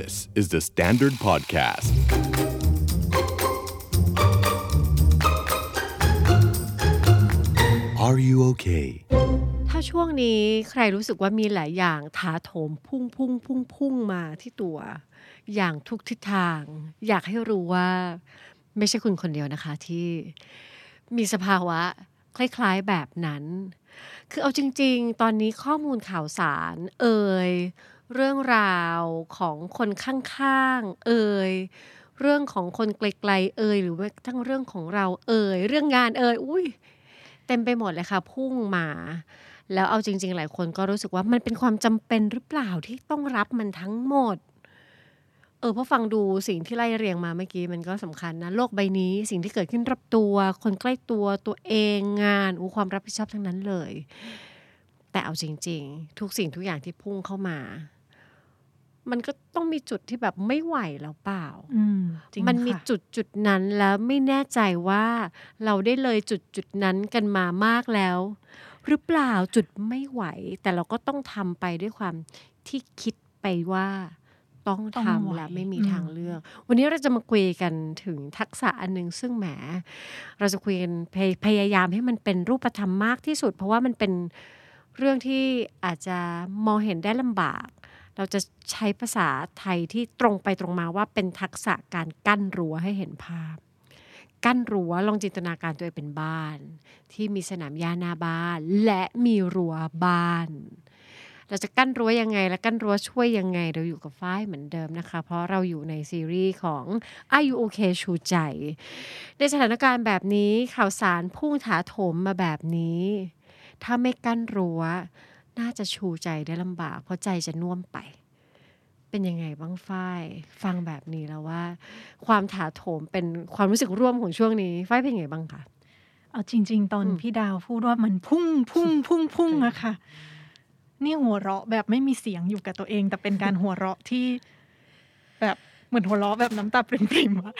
This is the Standard Podcast. Are you okay? ถ้าช่วงนี้ใครรู้สึกว่ามีหลายอย่างถาโถมพุ่งพุ่งพุ่งพุ่งมาที่ตัว อย่างทุกทิศทาง อยากให้รู้ว่า ไม่ใช่คุณคนเดียวนะคะที่มีสภาวะคล้ายๆแบบนั้น คือเอาจริง ๆ ตอนนี้ข้อมูลข่าวสาร เอ่ย เรื่องราวของคนข้างๆ เอ่ยเรื่องของคนไกลๆ เอ่ยหรือว่าทั้งเรื่องของเราเอ่ยเรื่องงานเอ่ยอุ้ยเต็มไปหมดเลยค่ะ พุ่งมา แล้วเอาจริง ๆ หลายคนก็รู้สึกว่ามันเป็นความจำเป็นหรือเปล่าที่ต้องรับมันทั้งหมด เออพราะฟังดูสิ่งที่ไล่เรียงมาเมื่อกี้มันก็สำคัญนะ โลกใบนี้สิ่งที่เกิดขึ้นรับตัว คนใกล้ตัวตัวเองงานอู้ความรับผิดชอบทั้งนั้นเลย แต่เอาจริง ๆ ทุกสิ่งทุกอย่างที่พุ่งเข้ามา มันก็ต้องมีจุดที่แบบไม่ไหวแล้วเปล่าอืมจริงมันมีค่ะจุดจุดนั้นแล้วไม่แน่ใจว่าเราได้เลยจุดจุดนั้นกันมามากแล้ว หรือเปล่าจุดไม่ไหว แต่เราก็ต้องทำไปด้วยความที่คิดไปว่าต้องต้องทำไหวและไม่มีอืมทางเลือก วันนี้เราจะมาคุยกันถึงทักษะอันหนึงซึ่งแหม เราจะคุยกันพยพยายามให้มันเป็นรูปธรรมมากที่สุด เพราะว่ามันเป็นเรื่องที่อาจจะมองเห็นได้ลำบาก เราจะใช้ภาษาไทยที่ตรงไปตรงมาว่าเป็นทักษะการกั้นรั้วให้เห็นภาพ กั้นรั้วลองจินตนาการตัวเองเป็นบ้าน ที่มีสนามหญ้าหน้าบ้าน และมีรั้วบ้าน เราจะกั้นรั้วยังไง และกั้นรั้วช่วยยังไง เราอยู่กับฝ้ายเหมือนเดิมนะคะ เพราะเราอยู่ในซีรีส์ของ Are You Okay ชูใจ ในสถานการณ์แบบนี้ข่าวสารพุ่งถาโถมมาแบบนี้ ถ้าไม่กั้นรั้ว น่าจะชูใจได้ลำบาก เพราะใจจะน่วมไป เป็นยังไงบ้างฝ้ายฟังแบบนี้แล้วว่า ความถาโถมเป็นความรู้สึกร่วมของช่วงนี้ฝ้ายเป็นยังไงบ้างคะเอาจริง ๆ ตอนอืมพี่ดาวพูดว่ามันพุ่งพุ่งพุ่งพุ่งอะค่ะ นี่หัวเราะแบบไม่มีเสียงอยู่กับตัวเอง แต่เป็นการหัวเราะที่ แบบเหมือนหัวเราะแบบน้ำตาปริมๆอะ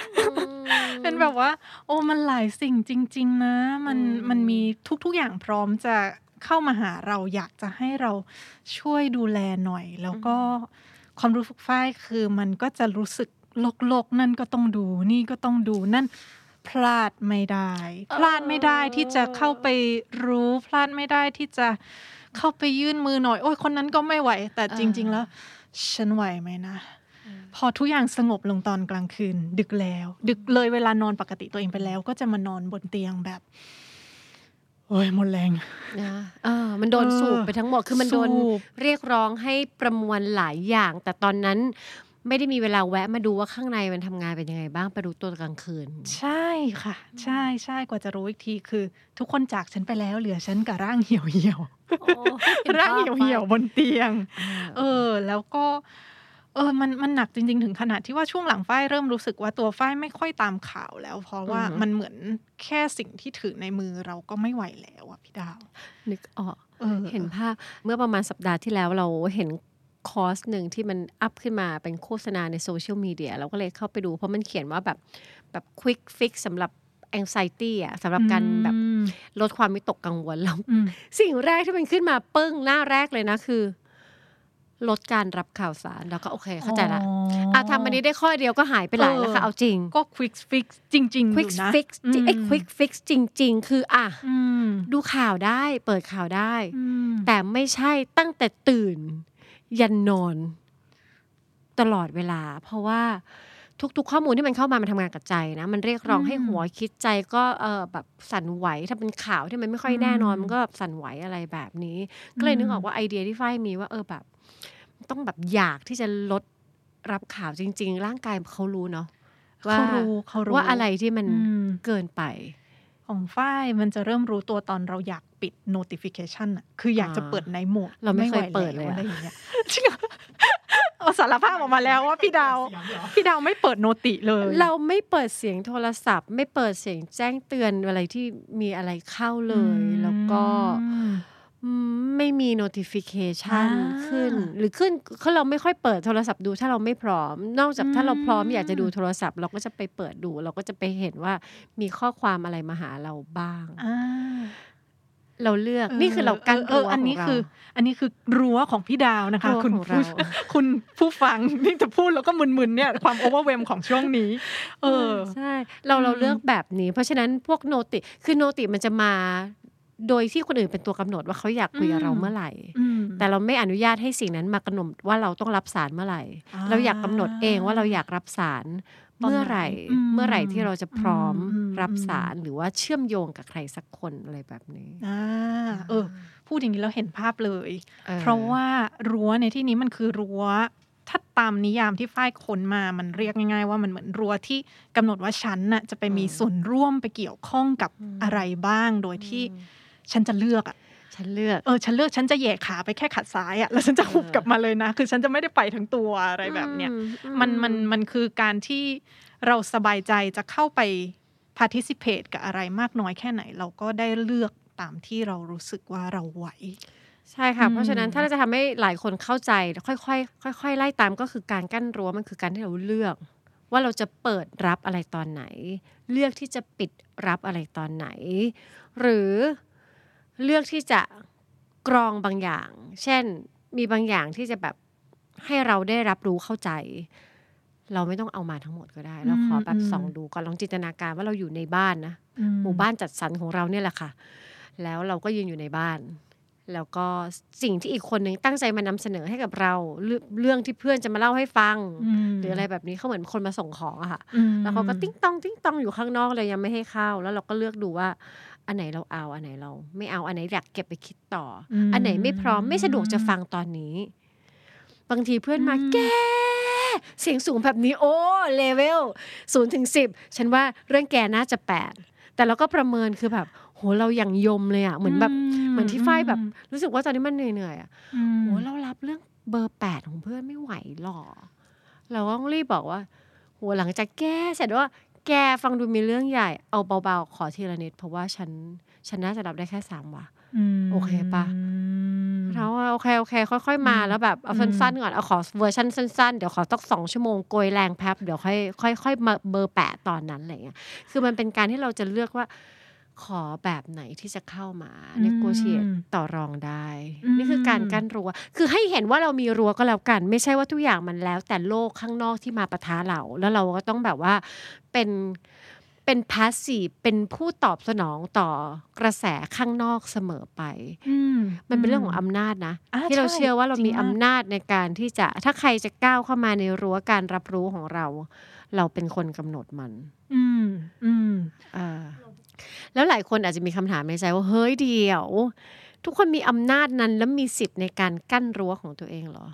เป็นแบบว่า โอ้มันหลายสิ่งจริง ๆ นะ มันอืมมันมีทุกๆอย่างพร้อมจะ เข้ามาหาเราอยากจะให้เราช่วยดูแลหน่อย แล้วก็ความรู้สึกฝ้ายคือมันก็จะรู้สึกโลกๆนั่นก็ต้องดู นี่ก็ต้องดูนั่นพลาดไม่ได้ พลาดไม่ได้ที่จะเข้าไปรู้พลาดไม่ได้ที่จะเข้าไปยื่นมือหน่อย โอ้ยคนนั้นก็ไม่ไหว แต่จริง ๆ แล้ว ฉันไหวไหมนะพอทุกอย่างสงบลงตอนกลางคืน ดึกแล้ว ดึกเลยเวลานอนปกติตัวเองไปแล้ว ก็จะมานอนบนเตียงแบบ โอ้ยหมดแรงนะเออมันโดนเออสูบไปทั้งหมดคือมันโดนสูบเรียกร้องให้ประมวลหลายอย่าง แต่ตอนนั้นไม่ได้มีเวลาแวะมาดูว่าข้างในมันทำงานเป็นยังไงบ้างไปรู้ตัวกลางคืน ใช่ค่ะ ใช่ใช่กว่าจะรู้อีกทีคือ ทุกคนจากฉันไปแล้วเหลือฉันกับร่างเหี่ยวเหี่ยวๆร่างเหี่ยวเหี่ยวๆบนเตียง เออ แล้วก็ เออ มัน มันหนักจริง ๆ ถึงขนาดที่ว่าช่วงหลังฝ้ายเริ่มรู้สึกว่าตัวฝ้ายไม่ค่อยตามข่าวแล้ว เพราะว่าอือฮึมันเหมือนแค่สิ่งที่ถือในมือเราก็ไม่ไหวแล้วอะพี่ดาว นึกออกเออเห็นภาพเมื่อประมาณสัปดาห์ที่แล้วเราเห็นคอร์สหนึ่งที่มันอัพขึ้นมาเป็นโฆษณาในโซเชียลมีเดียเราก็เลยเข้าไปดู เพราะมันเขียนว่าแบบแบบ quick fix สำหรับ anxiety อะสำหรับการแบบอืมลดความวิตกกังวลแล้วอืมสิ่งแรกที่มันขึ้นมาปึ้งหน้าแรกเลยนะคือ ลดการรับข่าวสารแล้วก็โอเคเข้าใจละอะทำอันนี้ได้ข้อเดียวก็หายไปหลายแล้วค่ะเอาจริง ก็ quick fix จริงๆ quick อยู่นะ fix จริงไอ้อืม quick fix จริง ๆ คืออะอืมดูข่าวได้เปิดข่าวได้อืมแต่ไม่ใช่ตั้งแต่ตื่น ยันนอน ตลอดเวลา เพราะว่าทุก ๆ ข้อมูลที่มันเข้ามา มันทำงานกับใจนะ มันเรียกร้องให้หัวคิดใจก็เออแบบสั่นไหว ถ้าเป็นข่าวที่มันไม่ค่อยแน่นอน มันก็แบบสั่นไหวอะไรแบบนี้ ก็เลยนึกออกว่าไอเดียที่ฝ้ายมีว่าเออแบบ ต้องแบบอยากที่จะลดรับข่าวจริง ๆ ร่างกายเขารู้เนาะว่าเขารู้เขารู้ว่าอะไรที่มันอืมเกินไป ของฝ้ายมันจะเริ่มรู้ตัวตอนเราอยากปิด notification อะคืออยากจะเปิดในโหมดเราไม่เคยหวเปิดเลยอะอะไรอย่างเงี้ยจริงเหรอเอาสารภาพออกมาแล้วว่าพี่ดาว พี่ดาวไม่เปิดโนติเลย เราไม่เปิดเสียงโทรศัพท์ ไม่เปิดเสียงแจ้งเตือนอะไรที่มีอะไรเข้าเลย แล้วก็อืมอืม ไม่มี notification อ่าขึ้น หรือขึ้นคือเราไม่ค่อยเปิดโทรศัพท์ดูถ้าเราไม่พร้อม นอกจากถ้าเราพร้อมอืมอยากจะดูโทรศัพท์ เราก็จะไปเปิดดู เราก็จะไปเห็นว่ามีข้อความอะไรมาหาเราบ้างอ่าเราเลือกนี่คือเรากั้นเอรั้อวอันนี้ขงเราคือ อันนี้คือรั้วของพี่ดาวนะคะรั้วคุณของผู้เราคุณผู้ฟังนี่จะพูดแล้วก็มึนๆเนี่ยความโอเวอร์เวมของช่วงนี้ เออใช่ เราเราอืมเลือกแบบนี้ เพราะฉะนั้นพวกโนติคือโนติมันจะมา โดยที่คนอื่นเป็นตัวกำหนดว่าเขาอยากคุยกับเราเมื่อไหร่อืมแต่เราไม่อนุญาตให้สิ่งนั้นมากำหนดว่าเราต้องรับสารเมื่อไหร่อ่าเราอยากกำหนดเองว่าเราอยากรับสารตอนไหนเมื่อไหร่อืมเมื่อไหร่ที่เราจะพร้อมอืมรับสารหรือว่าเชื่อมโยงกับใครสักคนอะไรแบบนี้อ่าเออ พูดอย่างนี้แล้วเห็นภาพเลยออเพราะว่ารั้วในที่นี้มันคือรั้วถ้าตามนิยามที่ฝ้ายคนมา มันเรียกง่าย ๆ ว่ามันเหมือนรั้วที่กำหนดว่าฉันน่ะจะไปมีส่วนร่วมไปเกี่ยวข้องกับอะไรบ้างโดยที่ ฉันจะเลือกอะฉันเลือกเออฉันเลือกฉันจะแหย่ขาไปแค่ขัดซ้ายอะแล้วฉันจะหุบกลับมาเลยนะ คือฉันจะไม่ได้ไปทั้งตัวอะไรแบบเนี้ยอืมันมันมันคือการที่เราสบายใจจะเข้าไป participate กับอะไรมากน้อยแค่ไหน เราก็ได้เลือกตามที่เรารู้สึกว่าเราไหวใช่ค่ะอืมเพราะฉะนั้นถ้าเราจะทำให้หลายคนเข้าใจ ค่อยๆค่อยๆไล่ตามก็คือการกั้นรั้วมันคือการที่เราเลือก ว่าเราจะเปิดรับอะไรตอนไหน เลือกที่จะปิดรับอะไรตอนไหน หรือ เลือกที่จะกรองบางอย่าง เช่นมีบางอย่างที่จะแบบให้เราได้รับรู้เข้าใจ เราไม่ต้องเอามาทั้งหมดก็ได้ เราขอแบบอืมส่องดูก่อนลองจินตนาการว่าเราอยู่ในบ้านนะหมู่บ้านจัดสรรของเราเนี่ยแหละค่ะ แล้วเราก็ยืนอยู่ในบ้าน แล้วก็สิ่งที่อีกคนหนึ่งตั้งใจมานำเสนอให้กับเราเรื่องเรื่องที่เพื่อนจะมาเล่าให้ฟังมหรืออะไรแบบนี้เขาเหมือนคนมาส่งของอะค่ะอืมแล้วเขาก็ติ้งตองติ้งตองอยู่ข้างนอกเลยยังไม่ให้เข้า แล้วเราก็เลือกดูว่า อันไหนเราเอาอันไหนเรา ไม่เอาอันไหนอยากเก็บไปคิดต่ออมอันไหนไม่พร้อมไม่สะดวกจะฟังตอนนี้ บางทีเพื่อนมาอืมแกเสียงสูงแบบนี้โอ้เลเวลศูนย์ถึงสิบฉันว่าเรื่องแกน่าจะแปดแต่เราก็ประเมินคือแบบโหเราอย่างยมเลยอะเหมือนแบบเหมือนที่ฝ้ายแบบ รู้สึกว่าตอนนี้มันเหนื่อยๆอะอืมโหเรารับเรื่องเบอร์แปดของเพื่อนไม่ไหวหรอเราก็ต้องรีบบอกว่าโหหลังจากแก้เสร็จว่า แกฟังดูมีเรื่องใหญ่ เอาเบาๆ ขอทีละนิด เพราะว่าฉัน ฉันน่าจะรับได้แค่สามว่ะมโอเคปะอืมเราว่าโอเคโอเค ค่อย ๆ มาอืมแล้วแบบเอาสั้นๆก่อนเอาขอเวอร์ชันสั้นๆ เดี๋ยวขอสักสองชั่วโมงโกยแรงแป๊บเดี๋ยวค่อยค่อยค่อยมาเบอร์แปะตอนนั้นอะไรเงี้ยคือมันเป็นการที่เราจะเลือกว่า ขอแบบไหนที่จะเข้ามาในโกเชียต่อรองได้ นี่คือการกั้นรั้ว คือให้เห็นว่าเรามีรั้วก็แล้วกัน ไม่ใช่ว่าทุกอย่างมันแล้ว แต่โลกข้างนอกที่มาปะทะเรา แล้วเราก็ต้องแบบว่าเป็นเป็นพาสซีฟเป็นผู้ตอบสนองต่อกระแสข้างนอกเสมอไปอืมมันเป็นเรื่องของอำนาจนะอ่าที่เราใช่เชื่อว่าเรามีจริงมากอำนาจในการที่จะถ้าใครจะก้าวเข้ามาในรั้วการรับรู้ของเรา เราเป็นคนกำหนดมัน อืมอืมอ่า แล้วหลายคนอาจจะมีคำถามในใจว่าเฮ้ยเดียว ทุกคนมีอำนาจนั้นและมีสิทธิ์ในการกั้นรั้วของตัวเองเหรอ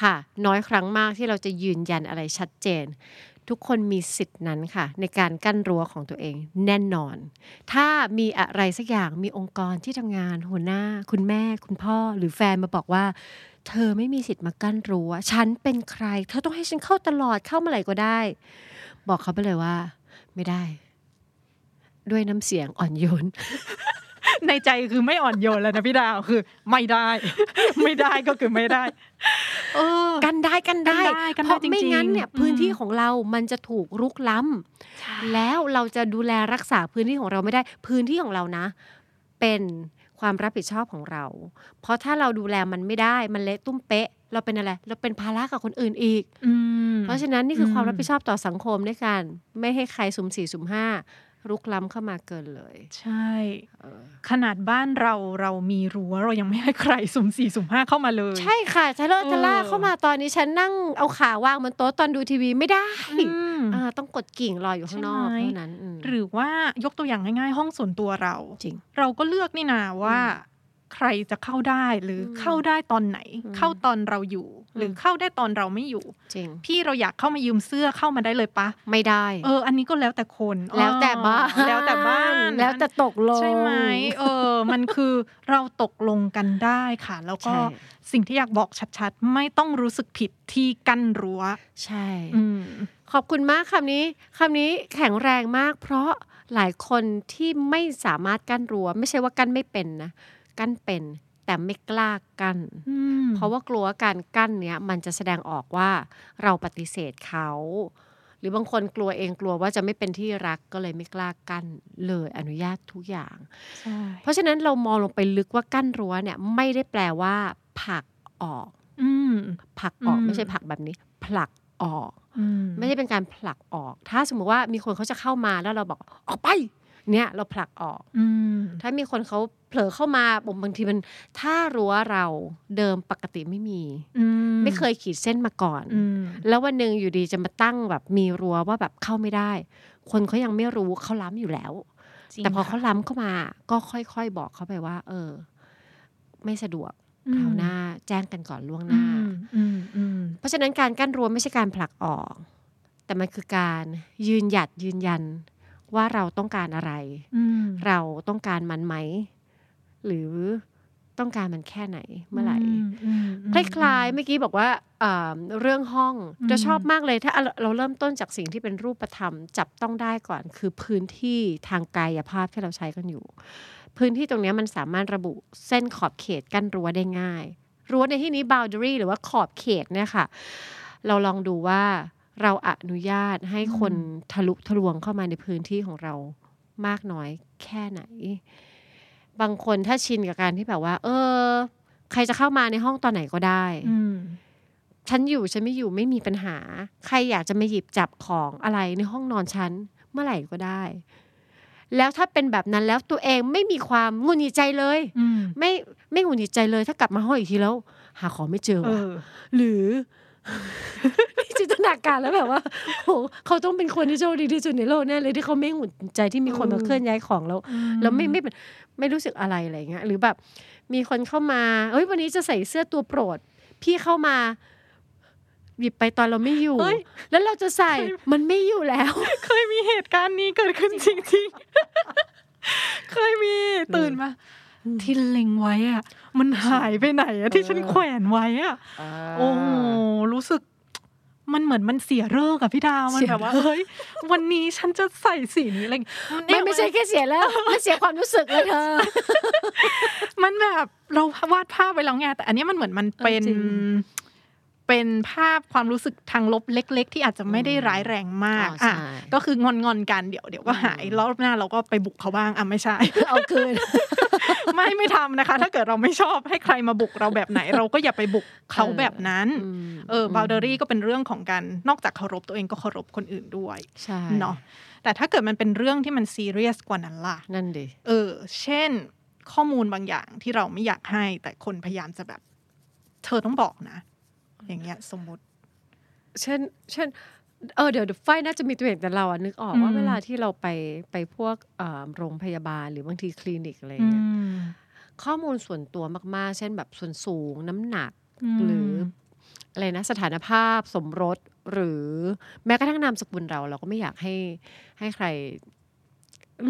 ค่ะ น้อยครั้งมากที่เราจะยืนยันอะไรชัดเจน ทุกคนมีสิทธิ์นั้นค่ะ ในการกั้นรั้วของตัวเองแน่นอน ถ้ามีอะไรสักอย่างมีองค์กรที่ทำงาน หัวหน้า คุณแม่ คุณพ่อ หรือแฟนมาบอกว่าเธอไม่มีสิทธิ์มากั้นรั้ว ฉันเป็นใคร เธอต้องให้ฉันเข้าตลอดเข้าเมื่อไหร่ก็ได้ บอกเขาไปเลยว่า ไม่ได้ ด้วยน้ำเสียงอ่อนโยน ในใจคือไม่อ่อนโยนแล้วนะพี่ดาวคือ ไม่ได้ ไม่ได้ก็คือไม่ได้เออกันได้กันได้กันได้กันได้เพราะไม่จริงๆงั้นเนี่ยอืมพื้นที่ของเรามันจะถูกรุกล้ำแล้วเราจะดูแลรักษาพื้นที่ของเราไม่ได้ พื้นที่ของเรานะ เป็นความรับผิดชอบของเรา เพราะถ้าเราดูแลมันไม่ได้ มันเละตุ้มเป๊ะ เราเป็นอะไร เราเป็นภาระกับคนอื่นอีกอืมเพราะฉะนั้นนี่คือความอืมรับผิดชอบต่อสังคมด้วยกัน ไม่ให้ใครสุ่มสี่สุ่มห้า รุกล้ำเข้ามาเกินเลย ใช่ขนาดบ้านเราเรามีรั้วเรายังไม่ให้ใครสุ่มสี่สุ่มห้าเข้ามาเลย ใช่ค่ะทะเลาะทะล่าเออเข้ามาตอนนี้ฉันนั่งเอาขาวางบนโต๊ะตอนดูทีวีไม่ได้อืมอ่าต้องกดกิ่งรออยู่ข้างนอกใช่ไหมเท่านั้นอืมหรือว่ายกตัวอย่างง่ายๆ ห้องส่วนตัวเราจริง เราก็เลือกนี่นาว่า ใครจะเข้าได้หรืออมเข้าได้ตอนไหนอืมเข้าตอนเราอยู่ หรืออมเข้าได้ตอนเราไม่อยู่จริงพี่เราอยากเข้ามายืมเสื้อเข้ามาได้เลยปะไม่ได้ เออ อันนี้ก็แล้วแต่คน แล้วแต่บ้านอ๋อแล้วแต่บ้านแล้วแต่ตกลงใช่ไหมเออ มันคือเราตกลงกันได้ค่ะ แล้วก็ใช่สิ่งที่อยากบอกชัดๆ ไม่ต้องรู้สึกผิดที่กั้นรั้ว ใช่อืมขอบคุณมากคำนี้คำนี้แข็งแรงมาก เพราะหลายคนที่ไม่สามารถกั้นรั้ว ไม่ใช่ว่ากั้นไม่เป็นนะกั้นเป็น แต่ไม่กล้ากั้นอืมเพราะว่ากลัวการกั้นเนี้ยมันจะแสดงออกว่าเราปฏิเสธเขา หรือบางคนกลัวเองกลัวว่าจะไม่เป็นที่รักก็เลยไม่กล้ากั้นเลยอนุญาตทุกอย่างใช่เพราะฉะนั้นเรามองลงไปลึกว่ากั้นรั้วเนี่ยไม่ได้แปลว่าผลักออกอืมผลักออกอืมไม่ใช่ผลักแบบนี้ ผลักออกอืมไม่ได้เป็นการผลักออก ถ้าสมมติว่ามีคนเขาจะเข้ามาแล้วเราบอกออกไป เนี่ยเราผลักออกอืมถ้ามีคนเขาเผลอเข้ามาบางทีมันถ้ารั้วเราเดิมปกติไม่มีอืไม่เคยขีดเส้นมาก่อนอืมแล้ววันหนึ่งอยู่ดีจะมาตั้งแบบมีรั้วว่าแบบเข้าไม่ได้ คนเขายังไม่รู้เขาล้ำอยู่แล้วจริงแต่พอค่ะเขาล้ำเข้ามา ก็ค่อยๆบอกเขาไปว่า เออ ไม่สะดวกอืมคราวหน้าแจ้งกันก่อนล่วงหอืน้ามอืมอืมเพราะฉะนั้นการกั้นรั้วไม่ใช่การผลักออก แต่มันคือการยืนหยัดยืนยัน ว่าเราต้องการอะไรอืมเราต้องการมันไหม หรือต้องการมันแค่ไหนเมื่อไหร่อืมอืมคล้ายๆเมื่อกี้บอกว่าเอ่อเรื่องห้องอืมจะชอบมากเลยถ้าเราเราเริ่มต้นจากสิ่งที่เป็นรูปธรรม จับต้องได้ก่อน คือพื้นที่ทางกายภาพที่เราใช้กันอยู่ พื้นที่ตรงเนี้ยมันสามารถระบุเส้นขอบเขตกั้นรั้วได้ง่าย รั้วในที่นี้ boundary หรือว่าขอบเขตเนี่ยค่ะ เราลองดูว่า เราอนุญาตให้คนทะลุทะลวงเข้ามาในพื้นที่ของเรามากน้อยแค่ไหน บางคนถ้าชินกับการที่แบบว่า เออ ใครจะเข้ามาในห้องตอนไหนก็ได้อืมฉันอยู่ฉันไม่อยู่ไม่มีปัญหา ใครอยากจะมาหยิบจับของอะไรในห้องนอนฉันเมื่อไหร่ก็ได้ แล้วถ้าเป็นแบบนั้นแล้วตัวเองไม่มีความงุนหงิดใจเลยอืมไม่ไม่งุนหงิดใจเลย ถ้ากลับมาห้องอีกทีแล้ว หาของไม่เจอเอว่ะอหรือ จินตนาการแล้วแบบว่าโหเขาต้องเป็นคนที่โชคดีที่สุดในโลกแน่เลยที่เขาไม่หงุดหงิดใจที่มีคนมาเออเคลื่อนย้ายของแล้วแล้วไม่ไม่เป็นไม่รู้สึกอะไรอะไรเงี้ยหรือแบบมีคนเข้ามาเอ้ยวันนี้จะใส่เสื้อตัวโปรด พี่เข้ามาหยิบไปตอนเราไม่อยู่เฮ้ยแล้วเราจะใส่มันไม่อยู่แล้ว เคยมีเหตุการณ์นี้เกิดขึ้นจริงๆ เคยมีตื่นมา ที่เล็งไว้อะมันหายไปไหนอะที่ฉันแขวนไว้อะโอ้โหรู้สึก มันเหมือนมันเสียเลิกอะพี่ดาวมันเสียแบบว่าเลิกเฮ้ยวันนี้ฉันจะใส่สีนี้อะไรอย่างเงี้ยไม่ไม่ใช่แค่เสียแล้วมันเสียความรู้สึกเลยเธอ มันแบบเราวาดภาพไว้แล้วไงแต่อันเนี้ยมันเหมือนมันเป็นเออจริงเป็นภาพความรู้สึกทางลบเล็ก ๆ ที่อาจจะไม่ได้ร้ายแรงมากอ๋อใช่อะก็คืองอนงอนๆกันเดี๋ยวเดี๋ยวก็หายรอบหน้าเราก็ไปบุกเขาบ้างอะไม่ใช่เอาคืน ไม่ไม่ทำนะคะ ถ้าเกิดเราไม่ชอบให้ใครมาบุกเราแบบไหน เราก็อย่าไปบุกเขาแบบนั้นมเออ boundary ก็เป็นเรื่องของการนอกจากเคารพตัวเองก็เคารพคนอื่นด้วยใช่เนาะแต่ถ้าเกิดมันเป็นเรื่องที่มันซีเรียสกว่านั้นล่ะนั่นดิเออ เช่น ข้อมูลบางอย่างที่เราไม่อยากให้ แต่คนพยายามจะแบบ เธอต้องบอกนะ อย่างเงี้ยสมมติ เช่น เช่น เออเดี๋ยวเดี๋ยวฝ้ายน่าจะมีตัวอย่างแต่เราอะนึกออกว่าอืมเวลาที่เราไปไปพวกเอ่อโรงพยาบาลหรือบางทีคลินิกอะไรอืเงี้ยมข้อมูลส่วนตัวมาก ๆ เช่นแบบส่วนสูงน้ำหนักมหรืออะไรนะสถานภาพสมรสหรือแม้กระทั่งนามสกุลเรา เราก็ไม่อยากให้ให้ใคร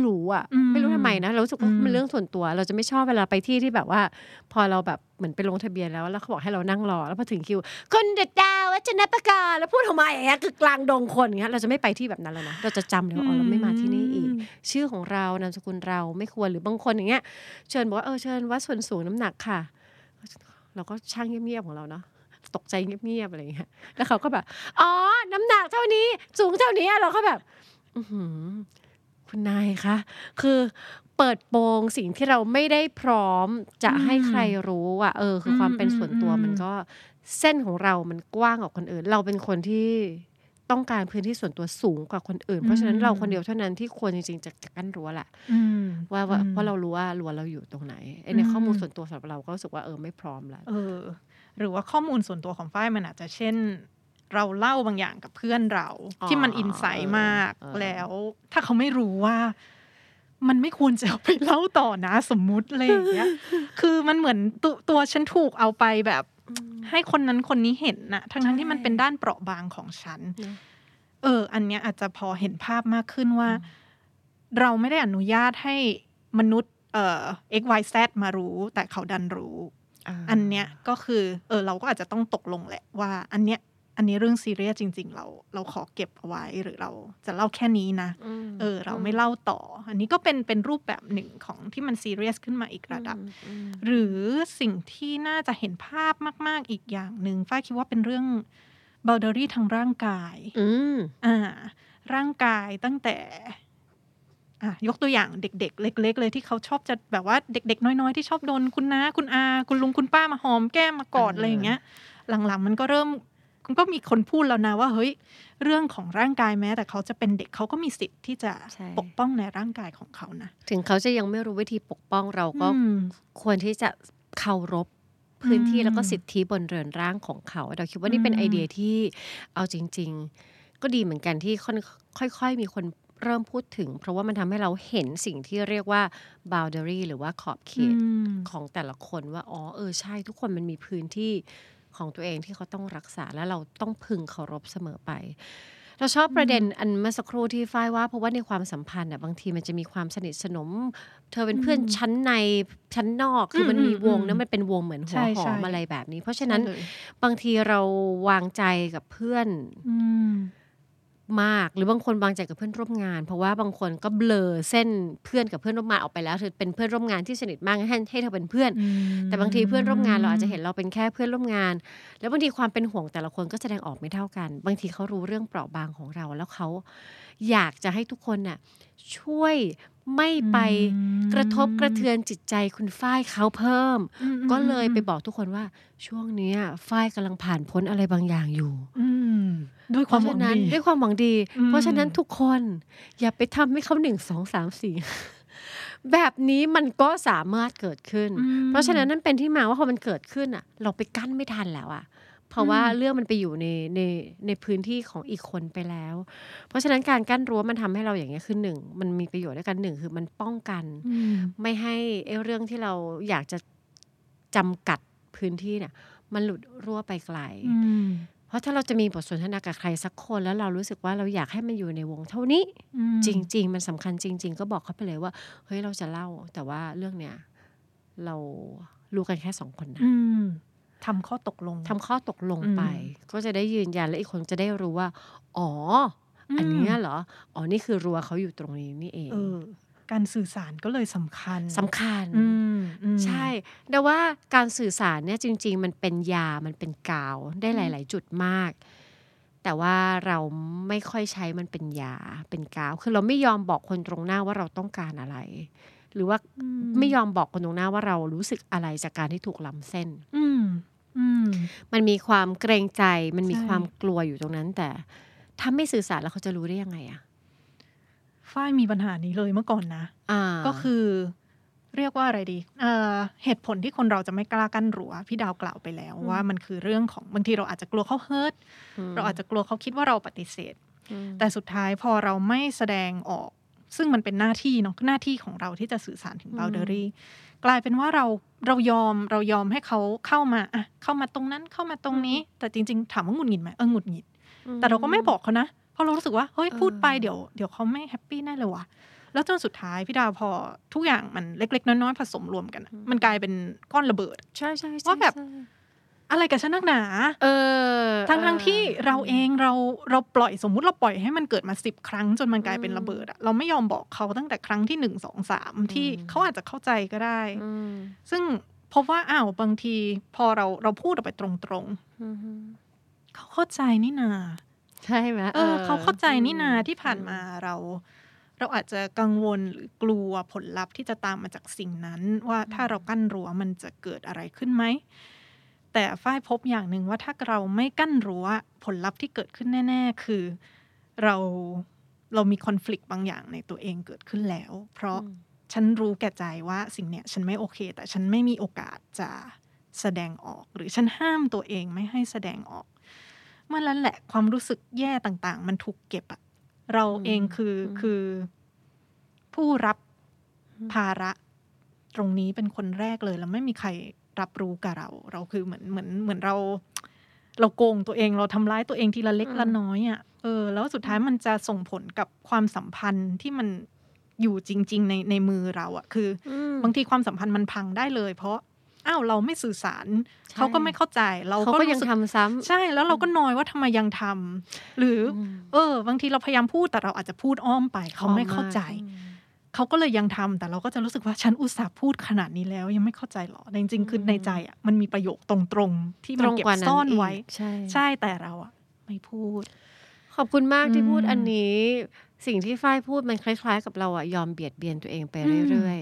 รู้อะอืมไม่รู้ทำไมนะเรารู้สึกว่าอืมมันเรื่องส่วนตัว เราจะไม่ชอบเวลาไปที่ที่แบบว่า พอเราแบบเหมือนไปลงทะเบียนแล้ว แล้วเขาบอกให้เรานั่งรอ แล้วพอถึงคิว คนเด็ดดาววัฒนประกาศแล้วพูดออกมาอย่างเงี้ยคือกลางดงคนอย่างเงี้ยเราจะไม่ไปที่แบบนั้นแล้วนะเราจะจำเลยว่าอ๋อเราไม่มาที่นี่อีก ชื่อของเรานามสกุลเราไม่ควรหรือบางคนอย่างเงี้ย เชิญบอกว่าเออเชิญวัดส่วนสูงน้ำหนักค่ะ เราก็ช่างเงียบๆของเราเนาะตกใจเงียบๆอะไรอย่างเงี้ยแล้วเขาก็แบบอ๋อน้ำหนักเท่านี้สูงเท่านี้เราก็แบบ อือหือ คุณนายคะคือเปิดโปงสิ่งที่เราไม่ได้พร้อมจะให้ใครรู้ว่าเออ คือความเป็นส่วนตัวมันก็เส้นของเรามันกว้างกว่าคนอื่น เราเป็นคนที่ต้องการพื้นที่ส่วนตัวสูงกว่าคนอื่น เพราะฉะนั้นเราคนเดียวเท่านั้นที่ควรจริงๆจะกั้นรั้วแหละอืมว่าว่าอืมเพราะเรารู้ว่ารั้วเราอยู่ตรงไหนไอ้ในอืมข้อมูลส่วนตัวสำหรับเราก็รู้สึกว่าเออไม่พร้อมแล้วเออ หรือว่าข้อมูลส่วนตัวของฝ้ายมันอาจจะเช่น เราเล่าบางอย่างกับเพื่อนเราอ๋อที่มันอินไซต์มากเออเออแล้ว ถ้าเขาไม่รู้ว่ามันไม่ควรจะเอาไปเล่าต่อนะสมมุติอะไรอย่างเงี้ย คือมันเหมือนตัวตัวฉันถูกเอาไปแบบ ให้คนนั้นคนนี้เห็นนะทั้งทั้งๆที่มันเป็นด้านเปราะบางของฉันเนอะเออ อันเนี้ยอาจจะพอเห็นภาพมากขึ้นว่า เราไม่ได้อนุญาตให้มนุษย์ เอ่อ x y z มารู้ แต่เขาดันรู้ อันเนี้ยก็คือ เออ เราก็อาจจะต้องตกลงแหละว่า อันเนี้ย อันนี้เรื่องซีเรียสจริง ๆ เราเราขอเก็บเอาไว้หรือเราจะเล่าแค่นี้นะมเออ เราไม่เล่าต่อ อันนี้ก็เป็นเป็นรูปแบบหนึ่งของที่มันซีเรียสขึ้นมาอีกระดับอืมหรือสิ่งที่น่าจะเห็นภาพมาก ๆอีกอย่างหนึ่งฝ้ายคิดว่าเป็นเรื่อง boundary ทางร่างกายอืมอ่า ร่างกายตั้งแต่อะยกตัวอย่างเด็ก ๆ เล็ก ๆ เลยที่เขาชอบจะแบบว่าเด็ก ๆ น้อย ๆ ที่ชอบโดนคุณน้าคุณอา คุณลุงคุณป้ามาหอมแก้มมากอดเออออะไรอย่างเงี้ย หลังๆ มันก็เริ่มมัน ก็มีคนพูดแล้วนะว่าเฮ้ยเรื่องของร่างกายแม้ แต่เขาจะเป็นเด็กเขาก็มีสิทธิ์ที่จะใช่ปกป้องในร่างกายของเขานะถึงเขาจะยังไม่รู้วิธีปกป้องเราก็อืมควรที่จะเคารพพื้นที่อืมแล้วก็สิทธิบนเรือนร่างของเขา เราคิดว่านี่เป็นอืมไอเดียที่เอาจริง ๆ ก็ดีเหมือนกันที่ค่อยค่อยๆมีคนเริ่มพูดถึง เพราะว่ามันทำให้เราเห็นสิ่งที่เรียกว่า boundary หรือว่าขอบเขตอืมของแต่ละคนว่า อ๋อ เออใช่ทุกคนมันมีพื้นที่ ของตัวเองที่เขาต้องรักษาและเราต้องพึงเคารพเสมอไป เราชอบประเด็นอันเมื่อสักครู่ที่ฝ้ายว่าเพราะว่าในความสัมพันธ์อะบางทีมันจะมีความสนิทสนม เธอเป็นเพื่อนชั้นในชั้นนอกคือมันมีวงนะมันเป็นวงเหมือนหัวใช่หอใช่มอะไรแบบนี้ เพราะฉะนั้นใช่เลยบางทีเราวางใจกับเพื่อนอื มมากหรือบางคนวางใจกับเพื่อนร่วมงาน เพราะว่าบางคนก็เบลอเส้นเพื่อนกับเพื่อนร่วมงานออกไปแล้วเธอเป็นเพื่อนร่วมงานที่สนิทมากให้ให้เธอเป็นเพื่อน แต่บางทีเพื่อนร่วมงานเราอาจจะเห็นเราเป็นแค่เพื่อนร่วมงาน แล้วบางทีความเป็นห่วงแต่ละคนก็แสดงออกไม่เท่ากัน บางทีเขารู้เรื่องเปราะบางของเรา แล้วเขาอยากจะให้ทุกคนน่ะ ช่วยไม่ไปอืมกระทบกระเทือนจิตใจคุณฝ้ายเขาเพิ่มอืมก็เลยไปบอกทุกคนว่า ช่วงเนี้ยฝ้ายกำลังผ่านพ้นอะไรบางอย่างอยู่อืมด้วยความหวังเพระฉะนั้นดีด้วยความหวังดีอืมเพราะฉะนั้นทุกคนอย่าไปทำให้เขาหนึ่งสองสามสี่แบบนี้มันก็สามารถเกิดขึ้นอืมเพราะฉะนั้นนั่นเป็นที่มาว่าพอมันเกิดขึ้นอะ เราไปกั้นไม่ทันแล้วอะ เพราะว่าอืมเรื่องมันไปอยู่ในในในพื้นที่ของอีกคนไปแล้ว เพราะฉะนั้นการกั้นรั้วมันทำให้เราอย่างเงี้ยคือหนึ่งมันมีประโยชน์ด้วยกันหนึ่งคือมันป้องกันอืมไม่ให้ไอ้เรื่องที่เราอยากจะจำกัดพื้นที่เนี่ย มันหลุดรั่วไปไกลอืมเพราะถ้าเราจะมีบทสนทนากับใครสักคนแล้วเรารู้สึกว่าเราอยากให้มันอยู่ในวงเท่านี้อืมจริง ๆ มันสำคัญจริง ๆ ก็บอกเขาไปเลยว่า เฮ้ยเราจะเล่า แต่ว่าเรื่องเนี้ยเรารู้กันแค่สองคนนะอืม ทำข้อตกลงทำข้อตกลงไปอืมก็จะได้ยืนยันและอีกคนจะได้รู้ว่า อ๋อออันเนี้ยเหรอ อ๋อ นี่คือรั้วเขาอยู่ตรงนี้นี่เองเออการสื่อสารก็เลยสำคัญสำคัญอืมอืมใช่ แต่ว่าการสื่อสารเนี่ยจริง ๆ มันเป็นยามันเป็นกาวได้หลาย ๆ จุดมาก แต่ว่าเราไม่ค่อยใช้มันเป็นยาเป็นกาว คือเราไม่ยอมบอกคนตรงหน้าว่าเราต้องการอะไร หรือว่าอืมไม่ยอมบอกคนตรงหน้าว่าเรารู้สึกอะไรจากการที่ถูกล้ำเส้นอืมอืมมันมีความเกรงใจ มันมีใช่ความกลัวอยู่ตรงนั้น แต่ถ้าไม่สื่อสารแล้วเขาจะรู้ได้ยังไงอะฝ้ายมีปัญหานี้เลยเมื่อก่อนนะอ่าก็คือเรียกว่าอะไรดีเอ่อเหตุผลที่คนเราจะไม่กล้ากั้นรั้วพี่ดาวกล่าวไปแล้วว่ามันคือเรื่องของบางทีเราอาจจะกลัวเขาเฮิร์ตมเราอาจจะกลัวเขาคิดว่าเราปฏิเสธอืมแต่สุดท้ายพอเราไม่แสดงออก ซึ่งมันเป็นหน้าที่เนาะหน้าที่ของเราที่จะสื่อสารถึง boundary กลายเป็นว่าเราเรายอมเรายอมให้เขาเข้ามาอะเข้ามาตรงนั้นเข้ามาตรงนี้ แต่จริง ๆ ถามว่าหงุดหงิดไหมเออหงุดหงิด แต่เราก็ไม่บอกเขานะเพราะเรารู้สึกว่าเฮ้ยเออพูดไปเดี๋ยวเดี๋ยวเขาไม่แฮปปี้แน่เลยว่ะแล้วจนสุดท้ายพี่ดาวพอทุกอย่างมันเล็ก ๆ น้อยๆผสมรวมกันอะมันกลายเป็นก้อนระเบิด ใช่ใช่ใช่ว่าแบบใช่ อะไรกับฉันนักหนา เออทั้งทั้งออที่เราเองเราเราปล่อยสมมุติเราปล่อยให้มันเกิดมาสิบครั้งจนมันกลายเป็นระเบิดอะเราไม่ยอมบอกเขาตั้งแต่ครั้งที่หนึ่งสองสามที่อืมเขาอาจจะเข้าใจก็ได้อืมซึ่งพบว่าอ้าวบางที พอเราเราพูดออกไปตรงอืมๆเขาเข้าใจนี่นา ใช่ไหมเออเขาเข้าใจนี่นาที่ผ่านมาเรา เราอาจจะกังวลหรือกลัวผลลัพธ์ที่จะตามมาจากสิ่งนั้น ว่าถ้าเรากั้นรั้วมันจะเกิดอะไรขึ้นไหม แต่ฝ้ายพบอย่างหนึ่งว่าถ้าเราไม่กั้นรั้วผลลัพธ์ที่เกิดขึ้นแน่ ๆ คือเราเรามีคอน FLICT บางอย่างในตัวเองเกิดขึ้นแล้ว เพราะอืมฉันรู้แก่ใจว่าสิ่งเนี้ยฉันไม่โอเค แต่ฉันไม่มีโอกาสจะแสดงออก หรือฉันห้ามตัวเองไม่ให้แสดงออก เมื่อนั้นแหละความรู้สึกแย่ต่างๆ มันถูกเก็บอะเราเองคืออมคือผู้รับภาระตรงนี้เป็นคนแรกเลย แล้วไม่มีใคร รับรู้กับเรา เราคือเหมือนเหมือนเหมือนเรา เราโกงตัวเองเราทำร้ายตัวเองทีละเล็กอืมละน้อยอะ่ะเออ แล้วสุดท้ายมันจะส่งผลกับความสัมพันธ์ที่มันอยู่จริง ๆ ในในมือเราอะ่ะ คืออืมบางทีความสัมพันธ์มันพังได้เลย เพราะอ้าวเราไม่สื่อสารใช่เขาก็ไม่เข้าใจ เราเขาก็ก็ยังรู้สึกทำซ้ำใช่แล้วเราก็นอยว่าทำไมยังทำหรืออมเออ บางทีเราพยายามพูดแต่เราอาจจะพูดอ้อมไป เขาไม่เข้าใจ เขาก็เลยยังทำแต่เราก็จะรู้สึกว่าฉันอุตส่าห์พูดขนาดนี้แล้ว ยังไม่เข้าใจหรอแต่จริงๆคือในใจอะมันมีประโยคตรงๆ ที่ตมันรงเก็บกว่านั้นซ่อนไว้กใช่ใช่แต่เราอะ ไม่พูด ขอบคุณมากที่พูดอืมอันนี้ สิ่งที่ฝ้ายพูดมันคล้ายๆ กับเราอะยอมเบียดเบียนตัวเองไปอืมเรื่อย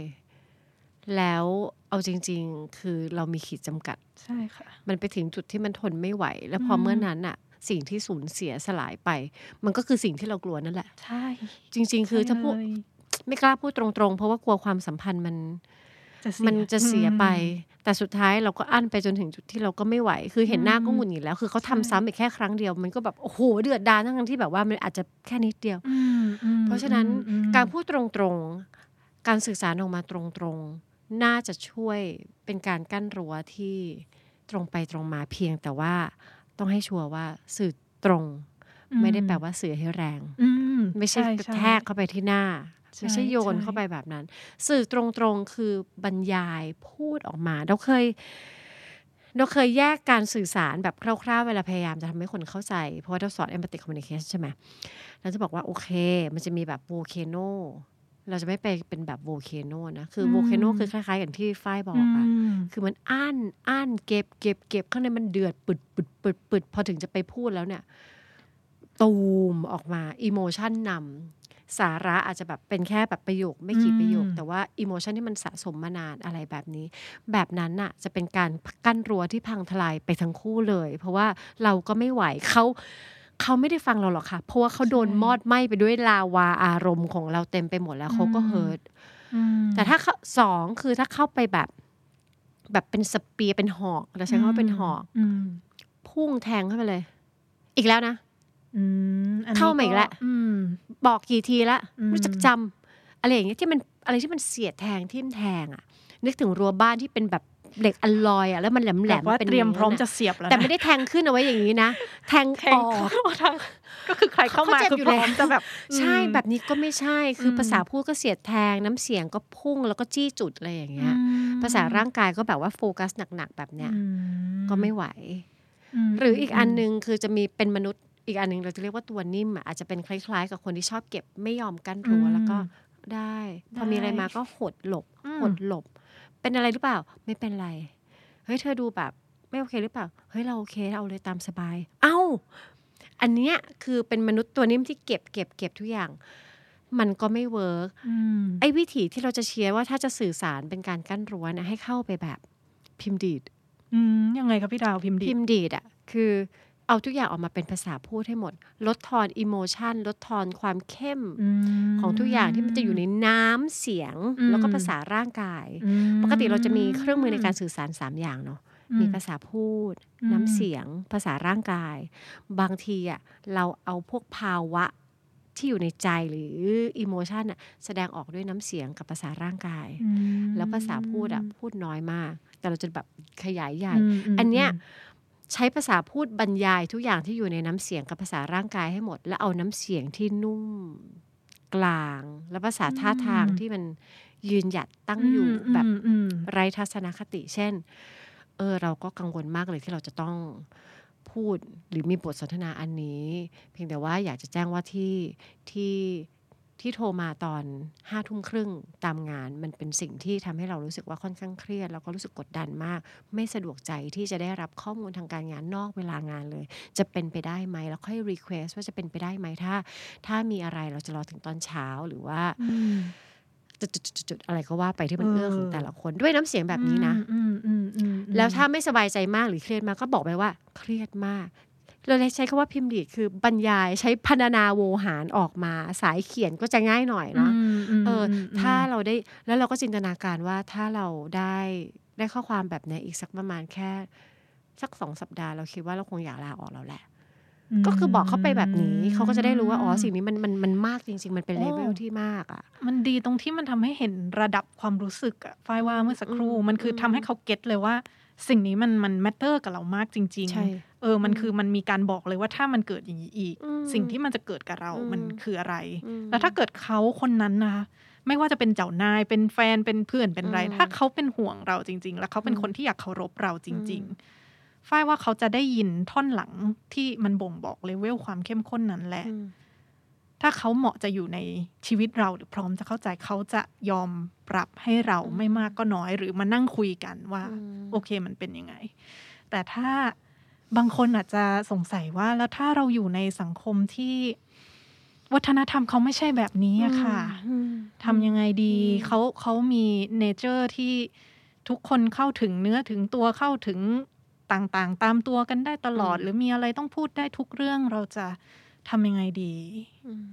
ๆแล้วเอาจริง ๆ คือเรามีขีดจำกัดใช่ค่ะ มันไปถึงจุดที่มันทนไม่ไหว แล้วพออมเมื่อนั้นอะสิ่งที่สูญเสียสลายไป มันก็คือสิ่งที่เรากลัวนั่นแหละ ใช่ จริง ๆ คือถ้าพูดใช่เลย ไม่กล้าพูดตรงๆ เพราะว่ากลัวความสัมพันธ์มันจะเสียมันจะเสียไปอืมแต่สุดท้ายเราก็อั้นไปจนถึงจุดที่เราก็ไม่ไหว คือเห็นหน้าก็อืมหงุดหงิดแล้ว คือเขาทำใช่ซ้ำอีกแค่ครั้งเดียว มันก็แบบ โอ้โห เดือดดาลทั้งๆที่แบบว่ามันอาจจะแค่นิดเดียวอืมอืมเพราะฉะนั้นอืมการพูดตรงๆ การสื่อสารออกมาตรงๆ น่าจะช่วยเป็นการกั้นรั้วที่ตรงไปตรงมาเพียง แต่ว่าต้องให้ชัวร์ว่าสื่อตรง ไม่ได้แปลว่าสื่อให้แรงอืมไม่ใช่กระแทกเข้าไปที่หน้าใช่ ไม่ใช่โยนใช่เข้าไปแบบนั้น สื่อตรงๆคือบรรยายพูดออกมาเราเคยเราเคยแยกการสื่อสารแบบคร่าวๆ เวลาพยายามจะทำให้คนเข้าใจ เพราะว่าเราสอน empathic communication ใช่ไหมเราจะบอกว่า โอเค มันจะมีแบบ volcano เราจะไม่ไปเป็นแบบ volcano นะ คืออืม volcano คือคล้ายๆอย่างที่ฝ้ายบอกอะมคือมันอั้นอั้นเก็บเก็บเก็บข้างในมันเดือดปึดปึดปึดปึดพอถึงจะไปพูดแล้วเนี่ย ตูมออกมา emotion นำ สาระอาจจะแบบเป็นแค่แบบประโยคไม่กี่ประโยคอืมแต่ว่า emotion ที่มันสะสมมานานอะไรแบบนี้ แบบนั้นน่ะจะเป็นการกั้นรั้วที่พังทลายไปทั้งคู่เลย เพราะว่าเราก็ไม่ไหวเขาเขาไม่ได้ฟังเราหรอกค่ะ เพราะว่าเขาโดนมอดไหม้ไปด้วยลาวาอารมณ์ของเราเต็มไปหมดแล้วเขาก็ hurtอืมแต่ถ้าเข้าสองคือถ้าเข้าไปแบบ แบบเป็นสเปียร์เป็นหอกเราใช้คำว่าเป็นหอกอืมพุ่งแทงเข้าไปเลย อีกแล้วนะอืมอันนี้ เข้ามาอีกแล้วอืมบอกกี่ทีละอืมรู้จักจำอะไรอย่างเงี้ยที่มันอะไรที่มันเสียดแทงทิ่มแทงอะ นึกถึงรั้วบ้านที่เป็นแบบเหล็กอลลอยอะแล้วมันแหลมแหลแบบมว่าเป็นเตรียมพร้อมย่างจะนั้นเสียบแล้วแต่นะไม่ได้แทงขึ้นเอาไว้อย่างนี้นะแทงแทองอกเข้าทางก็คือใครเข้ามาเขาเจ็บคืออยู่พร้อมแล้วจะแบบ ใช่อืมแบบนี้ก็ไม่ใช่คืออมภาษาพูดก็เสียดแทงน้ำเสียงก็พุ่งแล้วก็จี้จุดอะไรอย่างเงี้ยอืมภาษาร่างกายก็แบบว่าโฟกัสหนักๆแบบเนี้ยอืก็ไม่ไหวมหรืออีกอันหนึงคือจะมีเป็นมนุษย์ อีกอันหนึงเราจะเรียกว่าตัวนิ่มอะอาจจะเป็นคล้าย ๆ กับคนที่ชอบเก็บไม่ยอมกั้นรั้วอืมแล้วก็ได้พอมีอะไรได้มาก็หดหลบอืมหดหลบ เป็นอะไรหรือเปล่าไม่เป็นไรเฮ้ยเธอดูแบบ ไม่โอเคหรือเปล่าเฮ้ยเราโอเคเราเอาเลยตามสบาย เอ้า อันเนี้ยคือเป็นมนุษย์ตัวนิ่มที่เก็บเก็บเก็บทุกอย่าง มันก็ไม่ work อืมไอ้วิธีที่เราจะเชียร์ว่าถ้าจะสื่อสารเป็นการกั้นรั้วนะให้เข้าไปแบบพิมพ์ดีดอืมยังไงครับพี่ดาวพิมพ์ดีพิมพ์ดีดอะคือ เอาทุกอย่างออกมาเป็นภาษาพูดให้หมด ลดทอน emotion ลดทอนความเข้มของทุกอย่างที่มันจะอยู่ในน้ำเสียงอืมแล้วก็ภาษาร่างกายอืมปกติเราจะมีเครื่องมือในการสื่อสาร 3 อย่างเนาะอืมีภาษาพูดอืมน้ำเสียง ภาษาร่างกาย บางทีอะเราเอาพวกภาวะที่อยู่ในใจหรืออิโมชันอะแสดงออกด้วยน้ำเสียงกับภาษาร่างกายอืมแล้วภาษาพูดอะพูดน้อยมาก แต่เราจะแบบขยายใหญ่มมอันเนี้ย ใช้ภาษาพูดบรรยายทุกอย่างที่อยู่ในน้ำเสียงกับภาษาร่างกายให้หมด แล้วเอาน้ำเสียงที่นุ่มกลาง และภาษาท่าทางที่มันยืนหยัดตั้งอยู่มแบบอืมอืมไร้ทัศนคติ เช่น เออ เราก็กังวลมากเลยที่เราจะต้องพูดหรือมีบทสนทนาอันนี้ เพียงแต่ว่าอยากจะแจ้งว่าที่ที่ ที่โทรมาตอนห้าทุ่มครึ่งตามงานมันเป็นสิ่งที่ทำให้เรารู้สึกว่าค่อนข้างเครียด แล้วก็รู้สึกกดดันมาก ไม่สะดวกใจที่จะได้รับข้อมูลทางการงานนอกเวลางานเลย จะเป็นไปได้ไหมแล้วค่อยรีเควสว่าจะเป็นไปได้ไหมถ้า ถ้ามีอะไรเราจะรอถึงตอนเช้าหรือว่าอืมจุดๆๆๆอะไรก็ว่าไปที่มันเออเอื้อของแต่ละคนด้วยน้ำเสียงแบบนี้นะอืมอืมอืมอืมแล้วถ้าไม่สบายใจมากหรือเครียดมากก็บอกไปว่า เครียดมาก เราเลยใช้คำว่าพิมพ์ดีดคือบรรยายใช้พรรณนาโวหารออกมา สายเขียนก็จะง่ายหน่อยเนาะมมเอออมถ้าเราได้แล้วเราก็จินตนาการว่าถ้าเราได้ได้ข้อความแบบเนี้ยอีกสักประมาณแค่ สักสองสัปดาห์เราคิดว่าเราคงอยากลาออกแล้วแหละก็คือบอกเขาไปแบบนี้เขาก็จะได้รู้ว่าอ๋อสิ่งนี้มันมันมันมากจริง ๆ มันเป็นเลเวลที่มากอะ มันดีตรงที่มันทำให้เห็นระดับความรู้สึกอะฝ้ายว่าเมื่อสักครู่อืมมันคือทำให้เขา get เลยว่า สิ่งนี้มันมัน matter กับเรามากจริงใช่ๆเออมันคือมันมีการบอกเลยว่าถ้ามันเกิดอย่างนี้อีกอืมสิ่งที่มันจะเกิดกับเราอืมมันคืออะไรอืมแล้วถ้าเกิดเขาคนนั้นนะคะไม่ว่าจะเป็นเจ้านายเป็นแฟนเป็นเพื่อนเป็นอะไรอืมถ้าเขาเป็นห่วงเราจริง ๆ แล้วเขาเป็นอืมคนที่อยากเคารพเราจริงอืมๆฝ้ายว่าเขาจะได้ยินท่อนหลังที่มันบ่งบอกเลเวลความเข้มข้นนั้นแหละอืม ถ้าเขาเหมาะจะอยู่ในชีวิตเราหรือพร้อมจะเข้าใจเขาจะยอมปรับให้เราอืมไม่มากก็น้อย หรือมานั่งคุยกันว่าอืมโอเคมันเป็นยังไง แต่ถ้าบางคนอาจจะสงสัยว่าแล้วถ้าเราอยู่ในสังคมที่วัฒนธรรมเขาไม่ใช่แบบนี้อะค่ะอืมทำยังไงดีอืมเขาเขามีเนเจอร์ที่ทุกคนเข้าถึงเนื้อถึงตัวเข้าถึงต่างๆ ตามตัวกันได้ตลอด หรือมีอะไรต้องพูดได้ทุกเรื่องเราจะ ทำยังไงดีอืม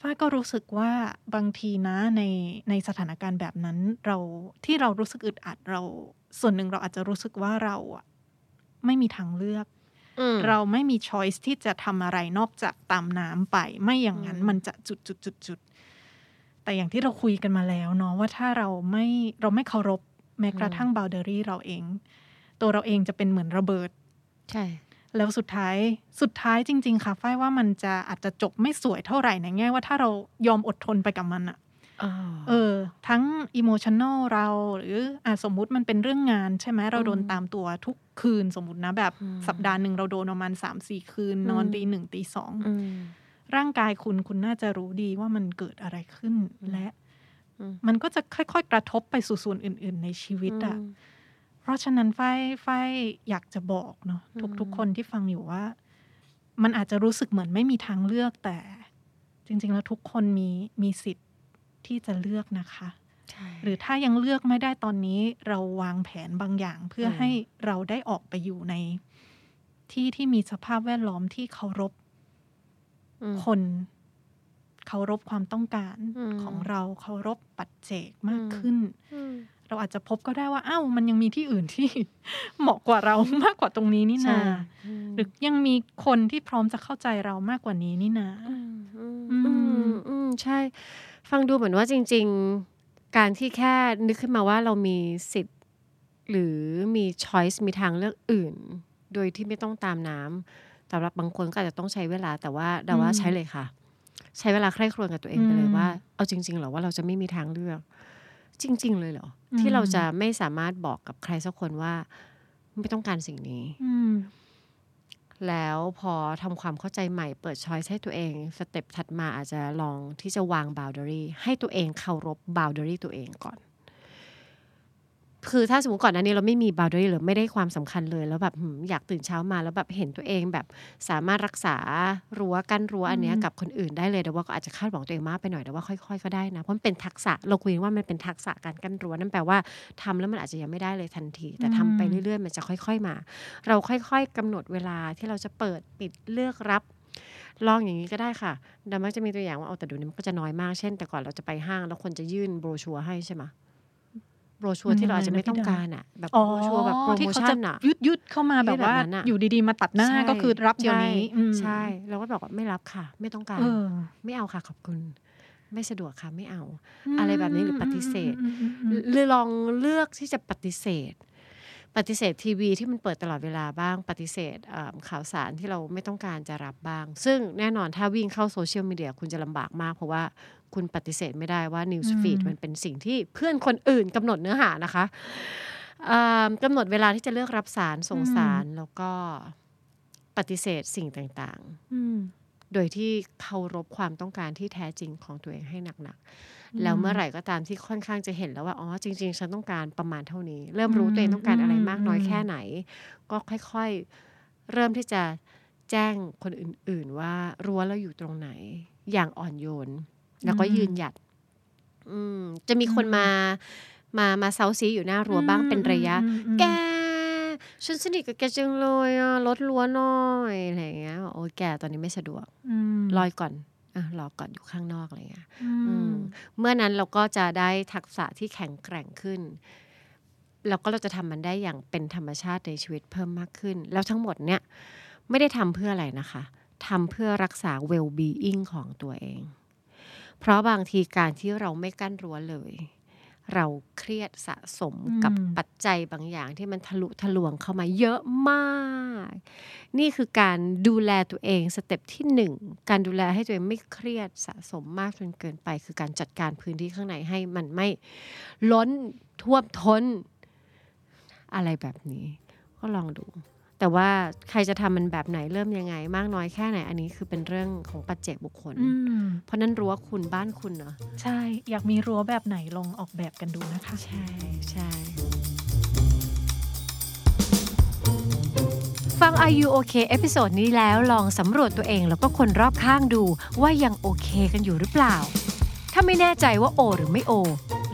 ฝ้ายก็รู้สึกว่าบางทีนะในในสถานการณ์แบบนั้น เราที่เรารู้สึกอึดอัดเรา ส่วนหนึ่งเราอาจจะรู้สึกว่าเราอะไม่มีทางเลือกอืมเราไม่มีช้อยส์ที่จะทำอะไรนอกจากตามน้ำไป ไม่อย่างนั้นอืมมันจะจุดจุดจุดจุดแต่อย่างที่เราคุยกันมาแล้วเนาะว่าถ้าเราไม่เราไม่เคารพแม้กระทั่งบ o วเดอรี่เราเอง ตัวเราเองจะเป็นเหมือนระเบิด ใช่ แล้วสุดท้ายสุดท้ายจริง ๆ ค่ะฝ้ายว่ามันจะอาจจะจบไม่สวยเท่าไหร่ในแง่ว่าถ้าเรายอมอดทนไปกับมันอะอ๋อเออ ทั้งอิโมชัน a ลเราหรืออะสมมุติมันเป็นเรื่องงานใช่ไหมเราโดนอืมตามตัวทุกคืนสมมตินะ แบบอืมสัปดาห์หนึ่งเราโดนประมาณสามสี่คืน นอนอืมตีหนึ่งตีสองอืมร่างกายคุณคุณน่าจะรู้ดีว่ามันเกิดอะไรขึ้นอืมและอืมมันก็จะค่อย ๆ กระทบไปสู่ส่วนอื่น ๆ ในชีวิตอะม เพราะฉะนั้นฝ้ายฝ้ายอยากจะบอกเนาะอืมทุกๆคนที่ฟังอยู่ว่า มันอาจจะรู้สึกเหมือนไม่มีทางเลือกแต่ จริง ๆ แล้วทุกคนมีมีสิทธิ์ที่จะเลือกนะคะใช่หรือถ้ายังเลือกไม่ได้ตอนนี้เราวางแผนบางอย่าง เพื่ออมให้เราได้ออกไปอยู่ในที่ที่มีสภาพแวดล้อมที่เคารพอืมคน เคารพความต้องการอืมของเราเคารพปัจเจกมากอืมขึ้นอืมเราอาจจะพบก็ได้ว่าอ้าวมันยังมีที่อื่นที่เหมาะกว่าเรามากกว่าตรงนี้นี่ใช่นาหรือยังมีคนที่พร้อมจะเข้าใจเรามากกว่านี้นี่นาอืมอืมอืมอืมอืมใช่ ฟังดูเหมือนว่าจริง ๆ การที่แค่นึกขึ้นมาว่าเรามีสิทธิ์ หรือมีช้อยส์มีทางเลือกอื่น โดยที่ไม่ต้องตามน้ำสำหรับบางคนก็อาจจะต้องใช้เวลาแต่ว่าเดาว่าใช้เลยค่ะ ใช้เวลาใคร่ครวญกับตัวเองไปเลยว่า เอาจริงๆเหรอว่าเราจะไม่มีทางเลือก จริง ๆ เลยเหรอ ที่เราจะไม่สามารถบอกกับใครสักคนว่าไม่ต้องการสิ่งนี้อืมแล้วพอทำความเข้าใจใหม่เปิดช้อยส์ให้ตัวเองสเต็ปถัดมาอาจจะลองที่จะวางบ o ว d ด r y ให้ตัวเองเคารพบ o ว d ด r y ตัวเองก่อน คือถ้าสมมติก่อนหน้านี้เราไม่มีบ o ว d ด r y หรือไม่ได้ความสำคัญเลย แล้วแบบหืมอยากตื่นเช้ามาแล้วแบบเห็นตัวเองแบบสามารถรักษารั้วกั้นรั้วอันเนี้ยอืมกับคนอื่นได้เลยแต่ว่าก็อาจจะคาดหวังตัวเองมากไปหน่อยแต่ว่าค่อยๆก็ได้นะเพราะมันเป็นทักษะเราคุยว่ามันเป็นทักษะการกั้นรั้วนั่นแปลว่าทำแล้วมันอาจจะยังไม่ได้เลยทันที แต่ทำไปเรื่อยๆ มันจะค่อย ๆมา เราค่อยๆกำหนดเวลาที่เราจะเปิดปิดเลือกรับลองอย่างนี้ก็ได้ค่ะดามักจะมีตัวอย่างว่าเอาแต่เดูนี้มันก็จะน้อยมาก เช่น แต่ก่อนเราจะไปห้างแล้วคนจะยื่นโบรชัวร์ให้ใช่ไหม โบรชัวร์ที่เราอาจจะไม่ต้องการอะแบบอ๋อโบรชัวร์แบบโปรที่โมเขาชั่จะนอะยุดยุดเข้ามาแบบว่าแบบนั้นอะอยู่ดีๆมาตัดหน้าใช่ก็คือรับเดี๋ยวนี้ใช่อืมใช่เราก็บอกว่าไม่รับค่ะ ไม่ต้องการเออไม่เอาค่ะขอบคุณ ไม่สะดวกค่ะไม่เอา อะไรแบบนี้หรือปฏิเสธอืมอืมอืมอืมหรือลองเลือกที่จะปฏิเสธ ปฏิเสธทีวีที่มันเปิดตลอดเวลาบ้างปฏิเสธเอ่อข่าวสารที่เราไม่ต้องการจะรับบ้าง ซึ่งแน่นอนถ้าวิ่งเข้าโซเชียลมีเดียคุณจะลำบากมากเพราะว่า คุณปฏิเสธไม่ได้ว่า News อืม Feed มันเป็นสิ่งที่เพื่อนคนอื่นกำหนดเนื้อหานะคะเอ่อกำหนดเวลาที่จะเลือกรับสารส่งสารแล้วก็ปฏิเสธสิ่งต่างๆอืมโดยที่เคารพความต้องการที่แท้จริงของตัวเองให้หนักๆ แล้วเมื่อไหร่ก็ตามที่ค่อนข้างจะเห็นแล้วว่า อ๋อ จริง ๆ ฉันต้องการประมาณเท่านี้ เริ่มรู้ตัวเองต้องการอะไรมากน้อยแค่ไหน ก็ค่อยๆ เริ่มที่จะแจ้งคนอื่น ๆ ว่ารั้วเราอยู่ตรงไหน อย่างอ่อนโยน แล้วก็ยืนหยัด อืม จะมีคนมามามาเซาซีอยู่หน้ารั้วบ้างเป็นระยะอืมอืมแกฉันสนิทกับแกจังเลยอะลดรั้วหน่อยอะไรอย่างเงี้ยโอ้ยแกตอนนี้ไม่สะดวกอืมรอยก่อนอะรอก่อนอยู่ข้างนอกอะไรเงี้ยอือืมมเมื่อนั้นเราก็จะได้ทักษะที่แข็งแกร่งขึ้น แล้วก็เราจะทำมันได้อย่างเป็นธรรมชาติในชีวิตเพิ่มมากขึ้น แล้วทั้งหมดเนี่ย ไม่ได้ทำเพื่ออะไรนะคะทำเพื่อรักษา well being ของตัวเอง เพราะบางทีการที่เราไม่กั้นรั้วเลย เราเครียดสะสมกับอืมปัจจัยบางอย่างที่มันทะลุทะลวงเข้ามาเยอะมาก นี่คือการดูแลตัวเอง step ที่หนึ่งการดูแลให้ตัวเองไม่เครียดสะสมมากจนเกินไป คือการจัดการพื้นที่ข้างในให้มันไม่ล้นท่วมท้นอะไรแบบนี้ ก็ลองดู แต่ว่าใครจะทำมันแบบไหนเริ่มยังไง มากน้อยแค่ไหนอันนี้คือเป็นเรื่องของปัจเจกบุคคลอืมเพราะนั้นรั้วคุณบ้านคุณเนาะใช่ อยากมีรั้วแบบไหนลองออกแบบกันดูนะคะ ใช่ใช่ฟัง Are You OK episode นี้แล้วลองสำรวจตัวเองแล้วก็คนรอบข้างดูว่ายังโอเคกันอยู่หรือเปล่า ถ้าไม่แน่ใจว่าโอ หรือไม่โอ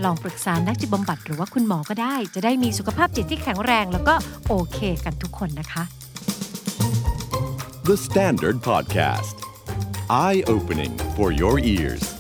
ลองปรึกษานักจิตบำบัดหรือว่าคุณหมอก็ได้ จะได้มีสุขภาพจิตที่แข็งแรง แล้วก็โอเคกันทุกคนนะคะ The Standard Podcast. Eye opening for your ears.